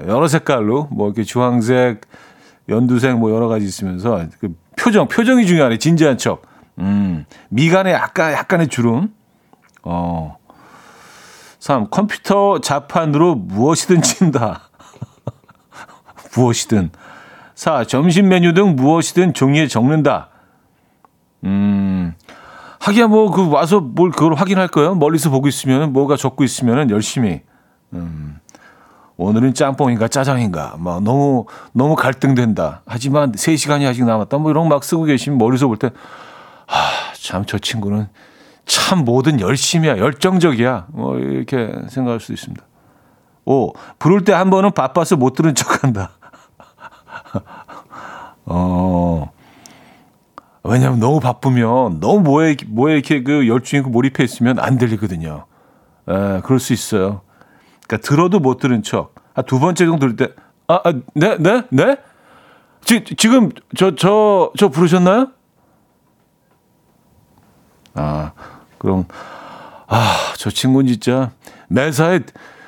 여러 색깔로, 뭐, 이렇게 주황색, 연두색, 뭐, 여러 가지 있으면서, 그 표정, 표정이 중요하네. 진지한 척. 음, 미간에 약간, 약간의 주름. 어. 3. 컴퓨터 자판으로 무엇이든 친다. <laughs> 무엇이든. 4. 점심 메뉴 등 무엇이든 종이에 적는다. 음, 하기야 뭐, 그, 와서 뭘 그걸 확인할 거예요? 멀리서 보고 있으면, 뭐가 적고 있으면 열심히. 음, 오늘은 짬뽕인가 짜장인가. 막 너무, 너무 갈등된다. 하지만 3시간이 아직 남았다. 뭐 이런 거막 쓰고 계시면 머리서 볼 때, 아, 참 저 친구는 참 뭐든 열심이야. 열정적이야. 뭐 이렇게 생각할 수도 있습니다. 5. 부를 때 한 번은 바빠서 못 들은 척 한다. <laughs> 어, 왜냐면 너무 바쁘면 너무 뭐에 뭐에 이렇게 그 열중이 있고 몰입해 있으면 안 들리거든요. 에, 그럴 수 있어요. 그러니까 들어도 못 들은 척. 아, 두 번째 정도 들을 때, 아, 아 네, 네, 네? 지, 지금 저, 저, 저 부르셨나요? 아, 그럼, 아, 저 친구는 진짜 매사에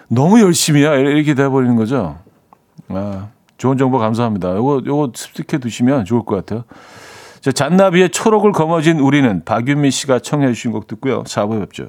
너무 열심히야. 이렇게 돼버리는 거죠. 아, 좋은 정보 감사합니다. 요거, 요거 습득해 두시면 좋을 것 같아요. 자, 잔나비의 초록을 거머쥔 우리는 박윤미 씨가 청해 주신 곡 듣고요. 4부에 뵙죠.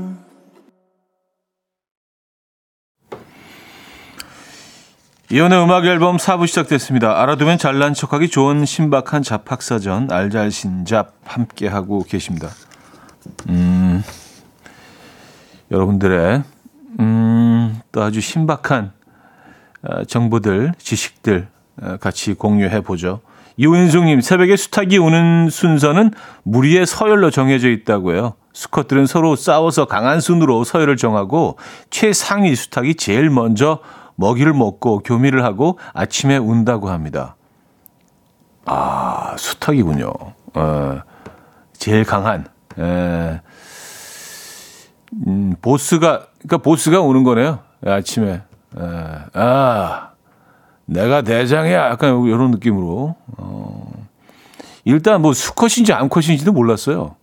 이혼의 음악 앨범 4부 시작됐습니다. 알아두면 잘난 척하기 좋은 신박한 잡학사전 알잘신잡 함께하고 계십니다. 음, 여러분들의 음, 또 아주 신박한 어, 정보들, 지식들 어, 같이 공유해 보죠. 이은숙님, 새벽에 수탉이 우는 순서는 무리의 서열로 정해져 있다고요. 수컷들은 서로 싸워서 강한 순으로 서열을 정하고 최상위 수탉이 제일 먼저 먹이를 먹고 교미를 하고 아침에 운다고 합니다. 아, 수탉이군요. 어, 제일 강한. 에, 음, 보스가, 그러니까 보스가 오는 거네요. 아침에. 에, 아, 내가 대장이야. 약간 이런 느낌으로. 어, 일단 뭐 수컷인지 암컷인지도 몰랐어요.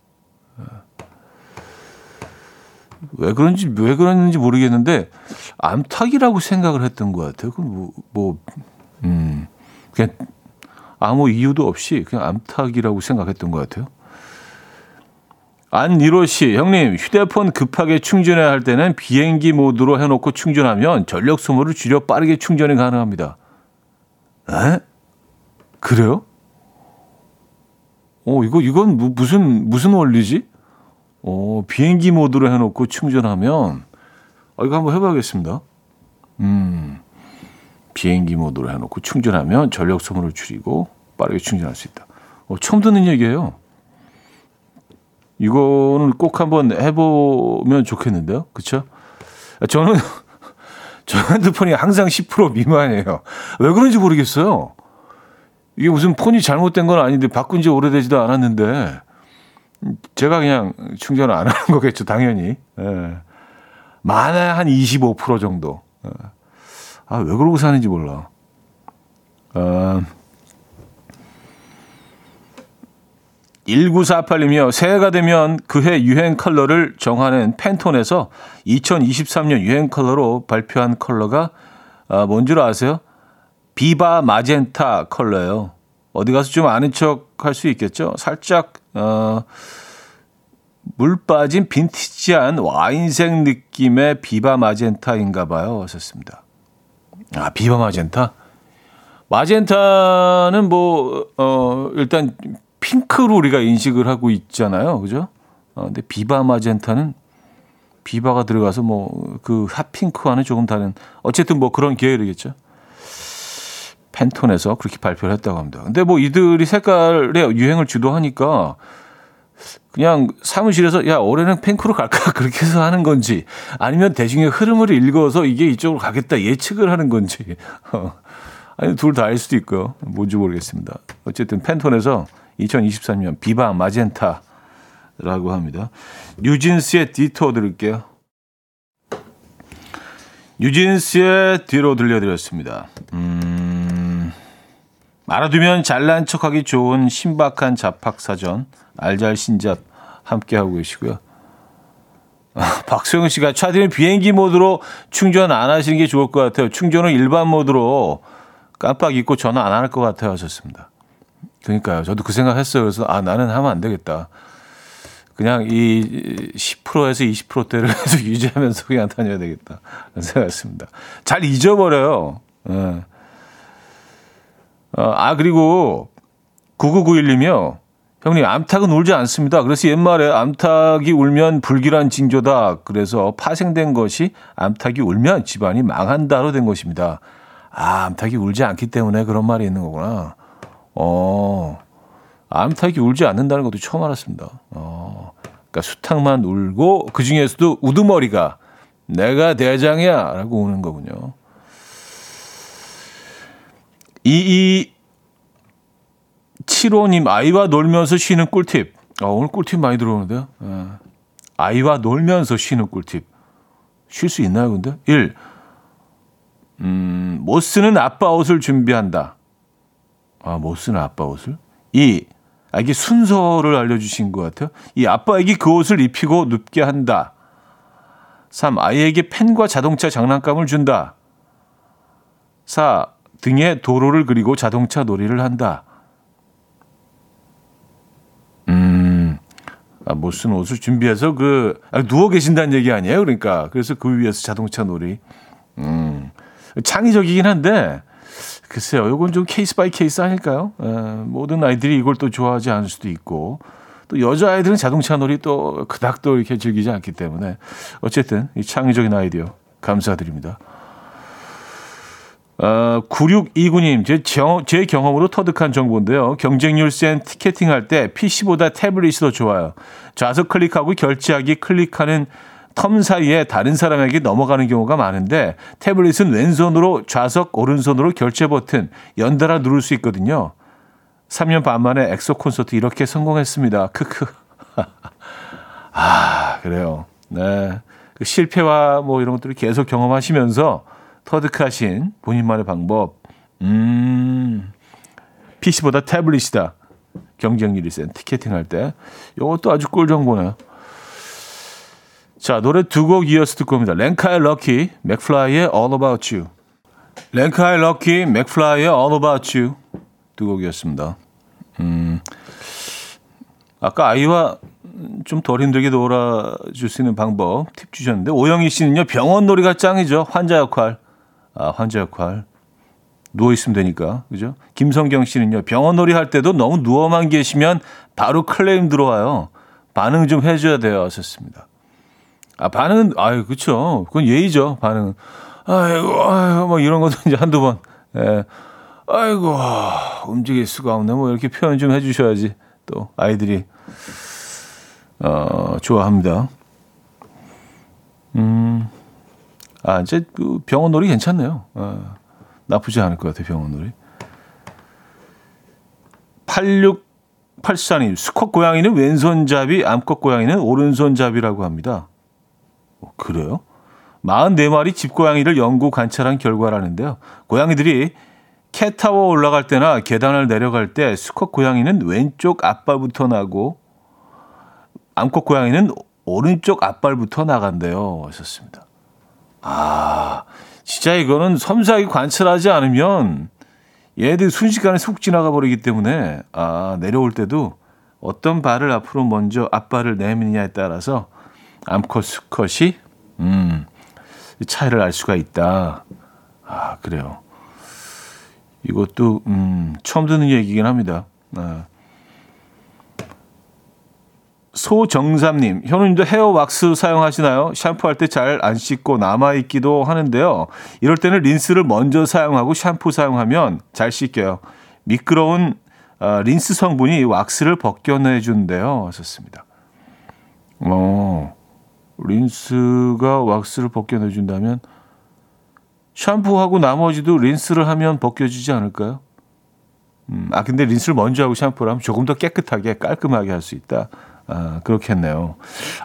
왜 그런지 왜 그랬는지 모르겠는데 암탉이라고 생각을 했던 것 같아요. 그뭐 뭐, 음, 그냥 아무 이유도 없이 그냥 암탉이라고 생각했던 것 같아요. 안니로 씨, 형님, 휴대폰 급하게 충전해야 할 때는 비행기 모드로 해놓고 충전하면 전력 소모를 줄여 빠르게 충전이 가능합니다. 에? 그래요? 어, 이거, 이건 무, 무슨, 무슨 원리지? 어, 비행기 모드로 해놓고 충전하면, 아, 이거 한번 해봐야겠습니다. 음, 비행기 모드로 해놓고 충전하면 전력 소모를 줄이고 빠르게 충전할 수 있다. 어, 처음 듣는 얘기예요. 이거는 꼭 한번 해보면 좋겠는데요. 그쵸? 저는, <laughs> 저 핸드폰이 항상 10% 미만이에요. 왜 그런지 모르겠어요. 이게 무슨 폰이 잘못된 건 아닌데 바꾼 지 오래되지도 않았는데 제가 그냥 충전을 안 하는 <laughs> 거겠죠, 당연히. 예. 많아야 한 25% 정도. 예. 아, 왜 그러고 사는지 몰라. 아, 1948이며 새해가 되면 그해 유행 컬러를 정하는 팬톤에서 2023년 유행 컬러로 발표한 컬러가 아, 뭔 줄 아세요? 비바 마젠타 컬러예요. 어디 가서 좀 아는 척 할 수 있겠죠? 살짝 어, 물 빠진 빈티지한 와인색 느낌의 비바 마젠타인가 봐요. 하셨습니다. 아, 비바 마젠타? 마젠타는 뭐, 어, 일단 핑크로 우리가 인식을 하고 있잖아요. 그죠? 어, 근데 비바 마젠타는 비바가 들어가서 뭐 그 핫핑크와는 조금 다른 어쨌든 뭐 그런 계열이겠죠. 팬톤에서 그렇게 발표를 했다고 합니다. 근데 뭐 이들이 색깔의 유행을 주도하니까 그냥 사무실에서 야 올해는 핑크로 갈까? <laughs> 그렇게 해서 하는 건지 아니면 대중의 흐름을 읽어서 이게 이쪽으로 가겠다 예측을 하는 건지. <laughs> 어. 아니 둘 다일 수도 있고요. 뭔지 모르겠습니다. 어쨌든 팬톤에서 2023년 비바 마젠타라고 합니다. 뉴진스의 디토 들을게요. 뉴진스의 뒤로 들려드렸습니다. 음 알아두면 잘난 척하기 좋은 신박한 잡학사전 알잘 신잡 함께하고 계시고요. 아, 박소영 씨가 차디는 비행기 모드로 충전 안 하시는 게 좋을 것 같아요. 충전은 일반 모드로 깜빡 잊고 전화 안 할 것 같아요 하셨습니다. 그러니까요. 저도 그 생각했어요. 그래서 아 나는 하면 안 되겠다. 그냥 이 10%에서 20%대를 계속 <laughs> 유지하면서 그냥 다녀야 되겠다. 생각했습니다. 잘 잊어버려요. 예. 어, 아, 그리고 9991님이요. 형님, 암탉은 울지 않습니다. 그래서 옛말에 암탉이 울면 불길한 징조다. 그래서 파생된 것이 암탉이 울면 집안이 망한다로 된 것입니다. 아, 암탉이 울지 않기 때문에 그런 말이 있는 거구나. 어, 암탉이 울지 않는다는 것도 처음 알았습니다. 어, 그러니까 수탉만 울고 그 중에서도 우두머리가 내가 대장이야 라고 우는 거군요. 이이 7호님 아이와 놀면서 쉬는 꿀팁. 아, 오늘 꿀팁 많이 들어오는데요. 예. 아이와 놀면서 쉬는 꿀팁. 쉴 수 있나요, 근데? 1. 음, 못 쓰는 아빠 옷을 준비한다. 아, 못 쓰는 아빠 옷을? 2. 아, 이게 순서를 알려주신 것 같아요. 이 아빠에게 그 옷을 입히고 눕게 한다. 3. 아이에게 펜과 자동차 장난감을 준다. 4. 등에 도로를 그리고 자동차 놀이를 한다. 음, 아, 못 쓰는 옷을 준비해서 그, 아, 누워 계신다는 얘기 아니에요? 그러니까. 그래서 그 위에서 자동차 놀이. 음, 창의적이긴 한데, 글쎄요, 이건 좀 case by case 아닐까요? 에, 모든 아이들이 이걸 또 좋아하지 않을 수도 있고, 또 여자 아이들은 자동차 놀이 또 그닥 또 이렇게 즐기지 않기 때문에, 어쨌든 이 창의적인 아이디어 감사드립니다. 어, 9629님, 제, 경, 제 경험으로 터득한 정보인데요. 경쟁률 센 티켓팅 할 때 PC보다 태블릿이 더 좋아요. 좌석 클릭하고 결제하기 클릭하는 term 사이에 다른 사람에게 넘어가는 경우가 많은데 태블릿은 왼손으로 좌석, 오른손으로 결제 버튼 연달아 누를 수 있거든요. 3년 반 만에 엑소 콘서트 이렇게 성공했습니다. 크크. <laughs> 아, 그래요. 네. 그 실패와 뭐 이런 것들을 계속 경험하시면서 터득하신 본인만의 방법. 음, PC보다 태블릿이다. 경쟁률이 센 티켓팅 할 때. 이것도 아주 꿀 정보네요. 자, 노래 두 곡 이어서 듣고 옵니다. 렌카의 Lucky, 맥플라이의 All About You. 렌카의 Lucky, 맥플라이의 All About You. 두 곡이었습니다. 음, 아까 아이와 좀 덜 힘들게 놀아줄 수 있는 방법 팁 주셨는데 오영희 씨는요 병원 놀이가 짱이죠 환자 역할 아, 환자 역할. 누워 있으면 되니까. 그죠? 김성경 씨는요. 병원 놀이 할 때도 너무 누워만 계시면 바로 클레임 들어와요. 반응 좀 해줘야 돼요. 하셨습니다. 아, 반응은, 아유, 그쵸. 그건 예의죠. 반응은. 아이고, 아이고, 뭐 이런 것도 이제 한두 번. 예. 아이고, 움직일 수가 없네. 뭐 이렇게 표현 좀 해주셔야지. 또 아이들이, 어, 좋아합니다. 음. 아, 이제 그 병원 놀이 괜찮네요. 아, 나쁘지 않을 것 같아요, 병원 놀이. 8684님, 수컷 고양이는 왼손잡이, 암컷 고양이는 오른손잡이라고 합니다. 어, 그래요? 44마리 집고양이를 연구 관찰한 결과라는데요. 고양이들이 캣타워 올라갈 때나 계단을 내려갈 때 수컷 고양이는 왼쪽 앞발부터 나고 암컷 고양이는 오른쪽 앞발부터 나간대요. 하셨습니다. 아, 진짜 이거는 섬세하게 관찰하지 않으면 얘들 순식간에 속 지나가 버리기 때문에 아, 내려올 때도 어떤 발을 앞으로 먼저 앞발을 내미느냐에 따라서 암컷 수컷이 음, 차이를 알 수가 있다. 아, 그래요. 이것도 음, 처음 듣는 얘기긴 합니다. 아. 소정삼님, 현우님도 헤어 왁스 사용하시나요? 샴푸할 때 잘 안 씻고 남아있기도 하는데요. 이럴 때는 린스를 먼저 사용하고 샴푸 사용하면 잘 씻겨요. 미끄러운 어, 린스 성분이 왁스를 벗겨내준대요. 하셨습니다. 어, 린스가 왁스를 벗겨내준다면 샴푸하고 나머지도 린스를 하면 벗겨지지 않을까요? 음, 아 근데 린스를 먼저 하고 샴푸를 하면 조금 더 깨끗하게 깔끔하게 할 수 있다. 아, 그렇겠네요.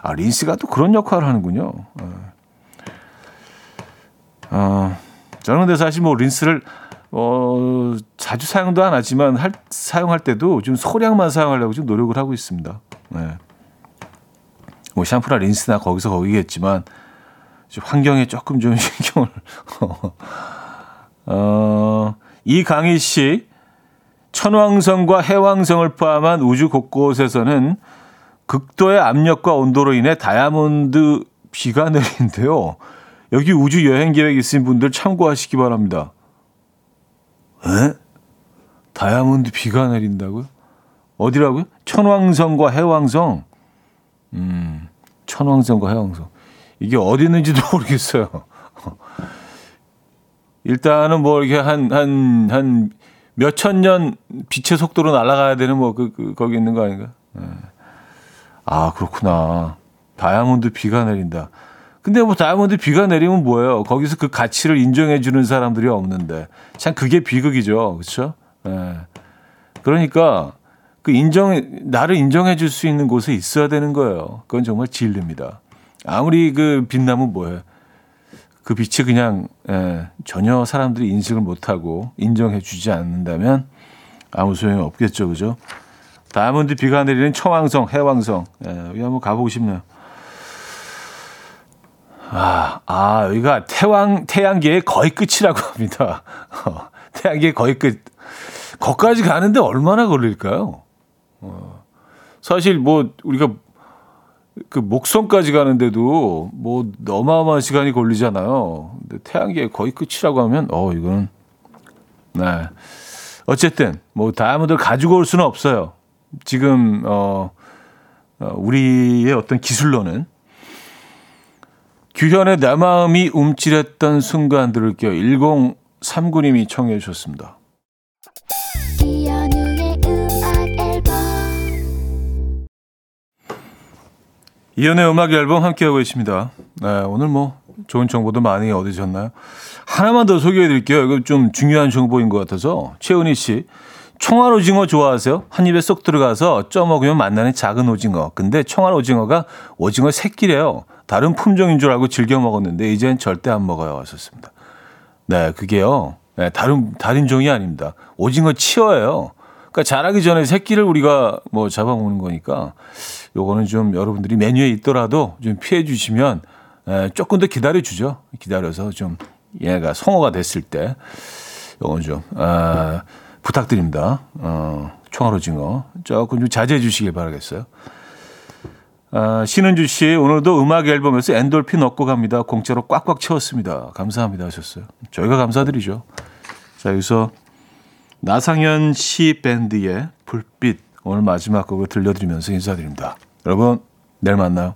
아 린스가 또 그런 역할을 하는군요. 아, 어, 저는 근데 사실 뭐 린스를 어, 자주 사용도 안 하지만 할, 사용할 때도 좀 소량만 사용하려고 좀 노력을 하고 있습니다. 네. 뭐 샴푸나 린스나 거기서 거기겠지만 좀 환경에 조금 좀 <laughs> 신경을 어, 이강희 씨 천왕성과 해왕성을 포함한 우주 곳곳에서는 극도의 압력과 온도로 인해 다이아몬드 비가 내린대요. 여기 우주 여행 계획 있으신 분들 참고하시기 바랍니다. 에? 다이아몬드 비가 내린다고요? 어디라고요? 천왕성과 해왕성. 음, 천왕성과 해왕성. 이게 어디 있는지도 <laughs> 모르겠어요. 일단은 뭐 이렇게 한, 한, 한 몇천 년 빛의 속도로 날아가야 되는 뭐 그, 그 거기 있는 거 아닌가? 예. 아, 그렇구나. 다이아몬드 비가 내린다. 근데 뭐 다이아몬드 비가 내리면 뭐예요? 거기서 그 가치를 인정해 주는 사람들이 없는데. 참 그게 비극이죠. 그렇죠? 예. 그러니까 그 인정 나를 인정해 줄 수 있는 곳에 있어야 되는 거예요. 그건 정말 진리입니다. 아무리 그 빛나면 뭐해? 그 빛이 그냥 예, 전혀 사람들이 인식을 못하고 인정해 주지 않는다면 아무 소용이 없겠죠, 그죠? 다이아몬드 비가 내리는 청왕성, 해왕성, 예, 여기 한번 가보고 싶네요. 아, 아 여기가 태왕 태양계의 거의 끝이라고 <laughs> 합니다. 어, 태양계의 거의 끝. 거기까지 가는데 얼마나 걸릴까요? 어, 사실 뭐 우리가 그 목성까지 가는데도 뭐 어마어마한 시간이 걸리잖아요. 근데 태양계 거의 끝이라고 하면 어 이거는 네 어쨌든 뭐 다이아몬드를 가지고 올 수는 없어요. 지금 어, 어 우리의 어떤 기술로는 규현의 내 마음이 움찔했던 순간 들을게요. 1039님이 청해 주셨습니다. 이연의 음악 앨범 함께하고 있습니다. 네, 오늘 뭐 좋은 정보도 많이 얻으셨나요? 하나만 더 소개해 드릴게요. 이거 좀 중요한 정보인 것 같아서. 최은희 씨. 청알 오징어 좋아하세요? 한 입에 쏙 들어가서 쪄 먹으면 만나는 작은 오징어. 근데 청알 오징어가 오징어 새끼래요. 다른 품종인 줄 알고 즐겨 먹었는데 이젠 절대 안 먹어요. 하셨습니다. 네, 그게요. 네, 다른 다른 종이 아닙니다. 오징어 치어예요. 그러니까 자라기 전에 새끼를 우리가 뭐 잡아먹는 거니까 요거는 좀 여러분들이 메뉴에 있더라도 좀 피해 주시면 에, 조금 더 기다려 주죠. 기다려서 좀 얘가 성어가 됐을 때 요건 좀 아, 부탁드립니다. 어, 총알오징어 조금 좀 자제해 주시길 바라겠어요. 아, 신은주 씨 오늘도 음악 앨범에서 엔돌핀 얻고 갑니다. 공짜로 꽉꽉 채웠습니다. 감사합니다 하셨어요. 저희가 감사드리죠. 자 여기서 나상현 씨 밴드의 불빛 오늘 마지막 곡을 들려드리면서 인사드립니다. 여러분 내일 만나요.